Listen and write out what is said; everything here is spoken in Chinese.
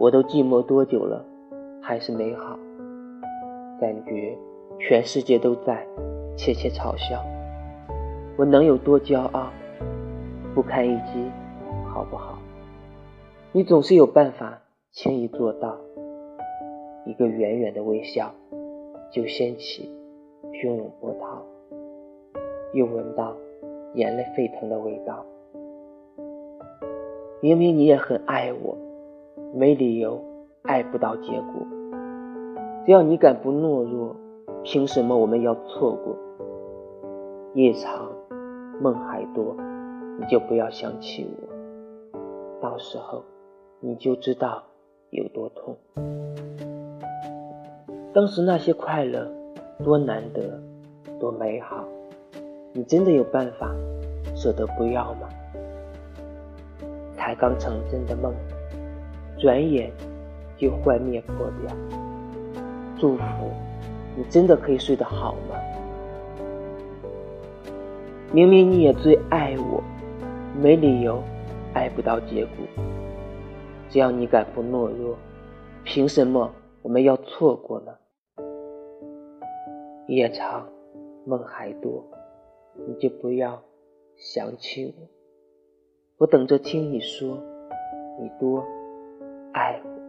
我都寂寞多久了，还是美好。感觉全世界都在窃窃嘲笑，我能有多骄傲？不堪一击，好不好？你总是有办法轻易做到，一个远远的微笑，就掀起汹涌波涛，又闻到眼泪沸腾的味道。明明你也很爱我，没理由爱不到结果。只要你敢不懦弱，凭什么我们要错过？夜长梦还多，你就不要想起我，到时候你就知道有多痛。当时那些快乐多难得，多美好，你真的有办法舍得不要吗？才刚成真的梦，转眼就幻灭破掉。祝福你，真的可以睡得好吗？明明你也最爱我，没理由爱不到结果。只要你敢不懦弱，凭什么我们要错过呢？夜长梦还多，你就不要想起我。我等着听你说，你多爱我。